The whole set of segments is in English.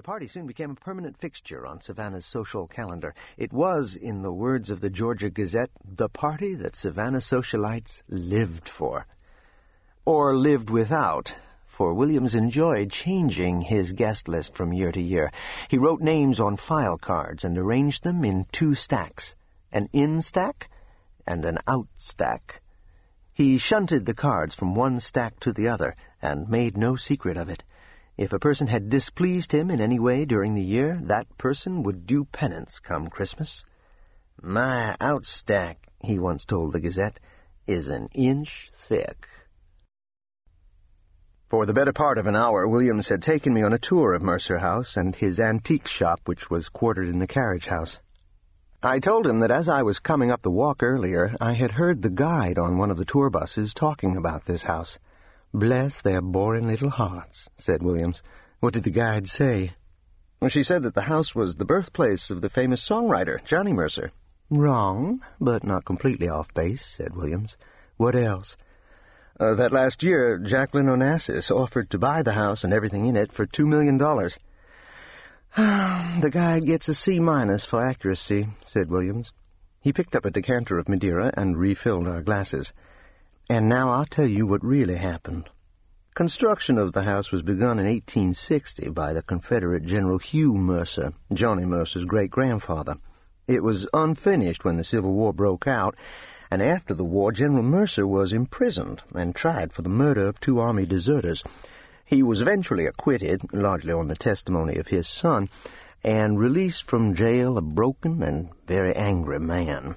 The party soon became a permanent fixture on Savannah's social calendar. It was, in the words of the Georgia Gazette, the party that Savannah socialites lived for. Or lived without, for Williams enjoyed changing his guest list from year to year. He wrote names on file cards and arranged them in two stacks, an in stack and an out stack. He shunted the cards from one stack to the other and made no secret of it. If a person had displeased him in any way during the year, that person would do penance come Christmas. My outstack, he once told the Gazette, is an inch thick. For the better part of an hour, Williams had taken me on a tour of Mercer House and his antique shop, which was quartered in the carriage house. I told him that as I was coming up the walk earlier, I had heard the guide on one of the tour buses talking about this house. Bless their boring little hearts, said Williams. What did the guide say? Well, she said that the house was the birthplace of the famous songwriter, Johnny Mercer. Wrong, but not completely off base, said Williams. What else? Uh, that last year, Jacqueline Onassis offered to buy the house and everything in it for two million dollars. the guide gets a C minus for accuracy, said Williams. He picked up a decanter of Madeira and refilled our glasses. And now I'll tell you what really happened. Construction of the house was begun in 1860 by the Confederate General Hugh Mercer, Johnny Mercer's great-grandfather. It was unfinished when the Civil War broke out, and after the war General Mercer was imprisoned and tried for the murder of two Army deserters. He was eventually acquitted, largely on the testimony of his son, and released from jail a broken and very angry man.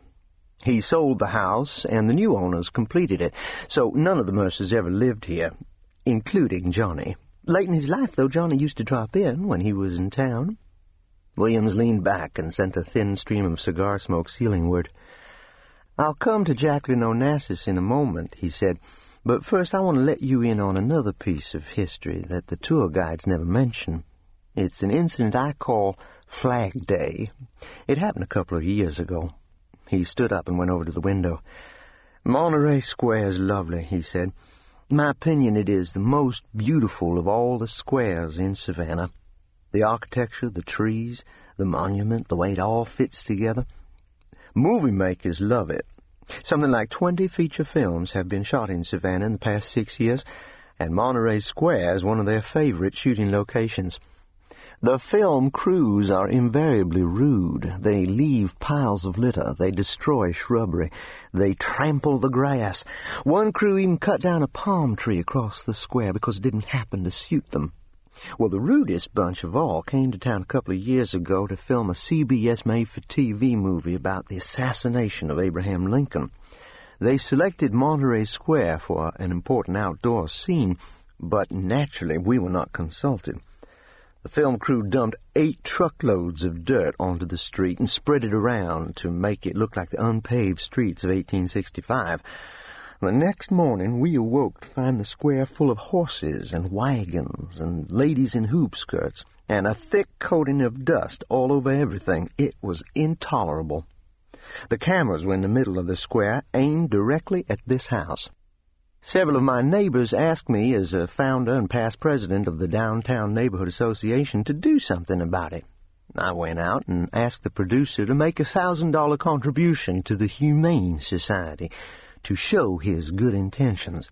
He sold the house, and the new owners completed it, so none of the Mercers ever lived here, including Johnny. Late in his life, though, Johnny used to drop in when he was in town. Williams leaned back and sent a thin stream of cigar smoke ceilingward. I'll come to Jacqueline Onassis in a moment, he said, but first I want to let you in on another piece of history that the tour guides never mention. It's an incident I call Flag Day. It happened a couple of years ago. He stood up and went over to the window. Monterey Square is lovely, he said. My opinion it is the most beautiful of all the squares in Savannah. The architecture, the trees, the monument, the way it all fits together. Movie makers love it. Something like 20 feature films have been shot in Savannah in the past six years, and Monterey Square is one of their favorite shooting locations. The film crews are invariably rude. They leave piles of litter. They destroy shrubbery. They trample the grass. One crew even cut down a palm tree across the square because it didn't happen to suit them. Well, the rudest bunch of all came to town a couple of years ago to film a CBS made-for-TV movie about the assassination of Abraham Lincoln. They selected Monterey Square for an important outdoor scene, but naturally we were not consulted. The film crew dumped eight truckloads of dirt onto the street and spread it around to make it look like the unpaved streets of 1865. The next morning we awoke to find the square full of horses and wagons and ladies in hoop skirts and a thick coating of dust all over everything. It was intolerable. The cameras were in the middle of the square, aimed directly at this house. Several of my neighbors asked me, as a founder and past president of the Downtown Neighborhood Association, to do something about it. I went out and asked the producer to make a thousand dollar contribution to the Humane Society to show his good intentions.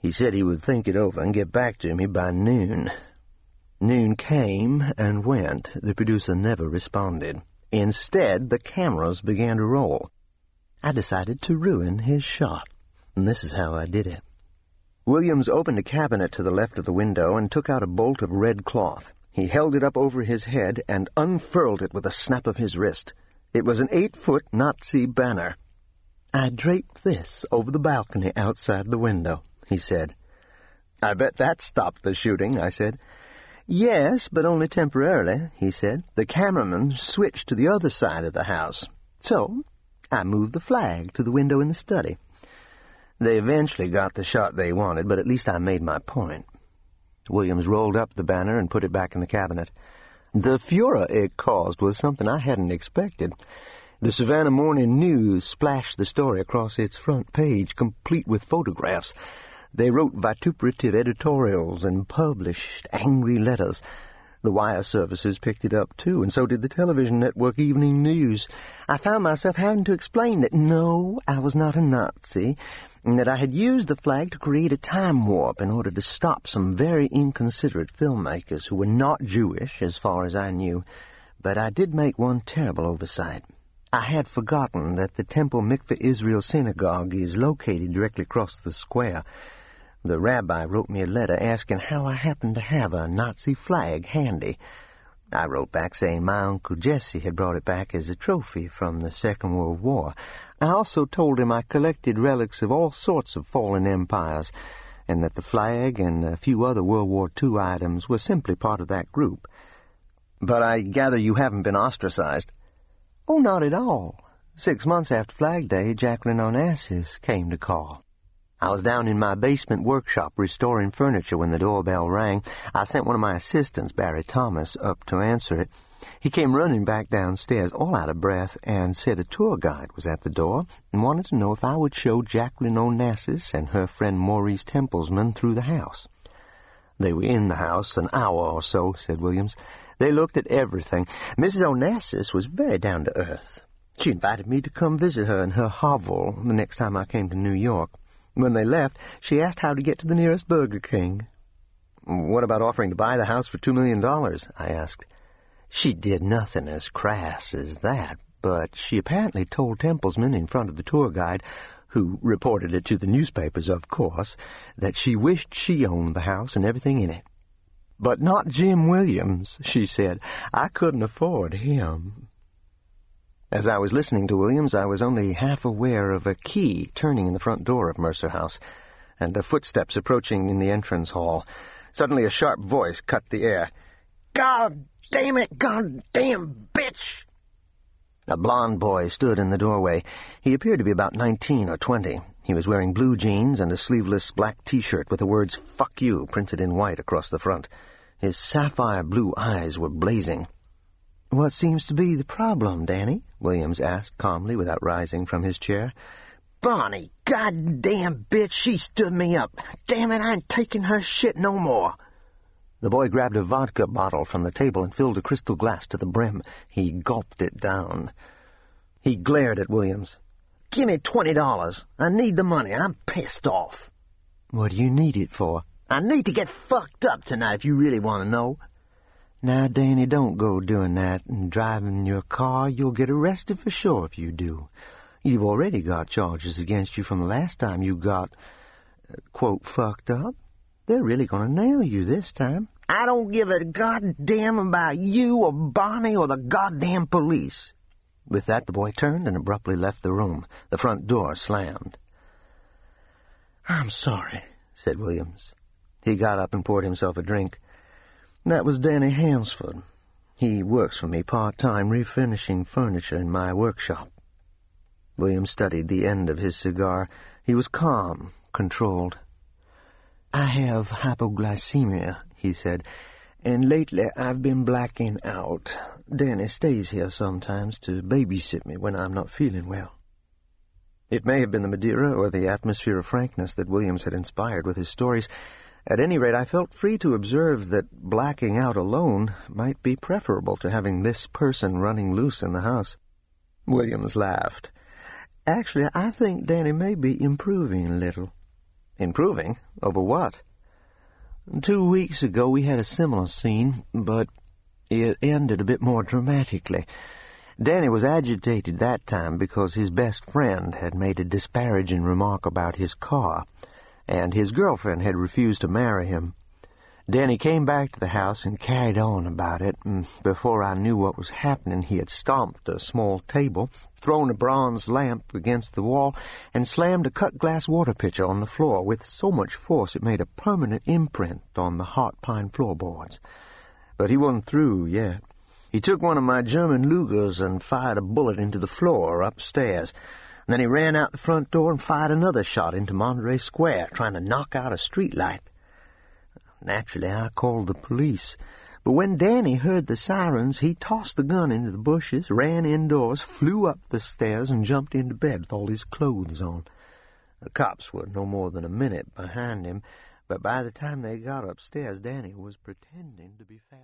He said he would think it over and get back to me by noon. Noon came and went. The producer never responded. Instead, the cameras began to roll. I decided to ruin his shot. And this is how I did it. Williams opened a cabinet to the left of the window and took out a bolt of red cloth. He held it up over his head and unfurled it with a snap of his wrist. It was an eight-foot Nazi banner. I draped this over the balcony outside the window, he said. I bet that stopped the shooting, I said. Yes, but only temporarily, he said. The cameraman switched to the other side of the house. So I moved the flag to the window in the study. They eventually got the shot they wanted, but at least I made my point. Williams rolled up the banner and put it back in the cabinet. The furor it caused was something I hadn't expected. The Savannah Morning News splashed the story across its front page, complete with photographs. They wrote vituperative editorials and published angry letters. The wire services picked it up too, and so did the television network Evening News. I found myself having to explain that no, I was not a Nazi, and that I had used the flag to create a time warp in order to stop some very inconsiderate filmmakers who were not Jewish, as far as I knew. But I did make one terrible oversight. I had forgotten that the Temple Mickve Israel Synagogue is located directly across the square. The rabbi wrote me a letter asking how I happened to have a Nazi flag handy. I wrote back saying my Uncle Jesse had brought it back as a trophy from the Second World War. I also told him I collected relics of all sorts of fallen empires, and that the flag and a few other World War II items were simply part of that group. But I gather you haven't been ostracized. Oh, not at all. Six months after Flag Day, Jacqueline Onassis came to call. I was down in my basement workshop restoring furniture when the doorbell rang. I sent one of my assistants, Barry Thomas, up to answer it. He came running back downstairs, all out of breath, and said a tour guide was at the door and wanted to know if I would show Jacqueline Onassis and her friend Maurice Tempelsman through the house. They were in the house an hour or so, said Williams. They looked at everything. Mrs. Onassis was very down to earth. She invited me to come visit her in her hovel the next time I came to New York. When they left, she asked how to get to the nearest Burger King. What about offering to buy the house for two million dollars? I asked. She did nothing as crass as that, but she apparently told Tempelsman in front of the tour guide, who reported it to the newspapers, of course, that she wished she owned the house and everything in it. But not Jim Williams, she said. I couldn't afford him. As I was listening to Williams, I was only half aware of a key turning in the front door of Mercer House, and of footsteps approaching in the entrance hall. Suddenly a sharp voice cut the air. God damn it, God damn bitch! A blond boy stood in the doorway. He appeared to be about nineteen or twenty. He was wearing blue jeans and a sleeveless black T-shirt with the words Fuck You printed in white across the front. His sapphire blue eyes were blazing. What seems to be the problem, Danny? Williams asked calmly without rising from his chair. Bonnie, goddamn bitch, she stood me up. Damn it, I ain't taking her shit no more. The boy grabbed a vodka bottle from the table and filled a crystal glass to the brim. He gulped it down. He glared at Williams. Give me twenty dollars. I need the money. I'm pissed off. What do you need it for? I need to get fucked up tonight if you really want to know. Now, Danny, don't go doing that and driving your car. You'll get arrested for sure if you do. You've already got charges against you from the last time you got, uh, quote, fucked up. They're really going to nail you this time. I don't give a goddamn about you or Bonnie or the goddamn police. With that, the boy turned and abruptly left the room. The front door slammed. I'm sorry, said Williams. He got up and poured himself a drink. That was Danny Hansford. He works for me part-time refinishing furniture in my workshop. William studied the end of his cigar. He was calm, controlled. I have hypoglycemia, he said, and lately I've been blacking out. Danny stays here sometimes to babysit me when I'm not feeling well. It may have been the Madeira or the atmosphere of frankness that Williams had inspired with his stories, at any rate, I felt free to observe that blacking out alone might be preferable to having this person running loose in the house. Williams laughed. Actually, I think Danny may be improving a little. Improving? Over what? Two weeks ago we had a similar scene, but it ended a bit more dramatically. Danny was agitated that time because his best friend had made a disparaging remark about his car and his girlfriend had refused to marry him. Danny came back to the house and carried on about it, and before I knew what was happening, he had stomped a small table, thrown a bronze lamp against the wall, and slammed a cut-glass water pitcher on the floor with so much force it made a permanent imprint on the heart pine floorboards. But he wasn't through yet. He took one of my German Lugers and fired a bullet into the floor upstairs. Then he ran out the front door and fired another shot into Monterey Square, trying to knock out a street light. Naturally, I called the police. But when Danny heard the sirens, he tossed the gun into the bushes, ran indoors, flew up the stairs, and jumped into bed with all his clothes on. The cops were no more than a minute behind him, but by the time they got upstairs, Danny was pretending to be fast.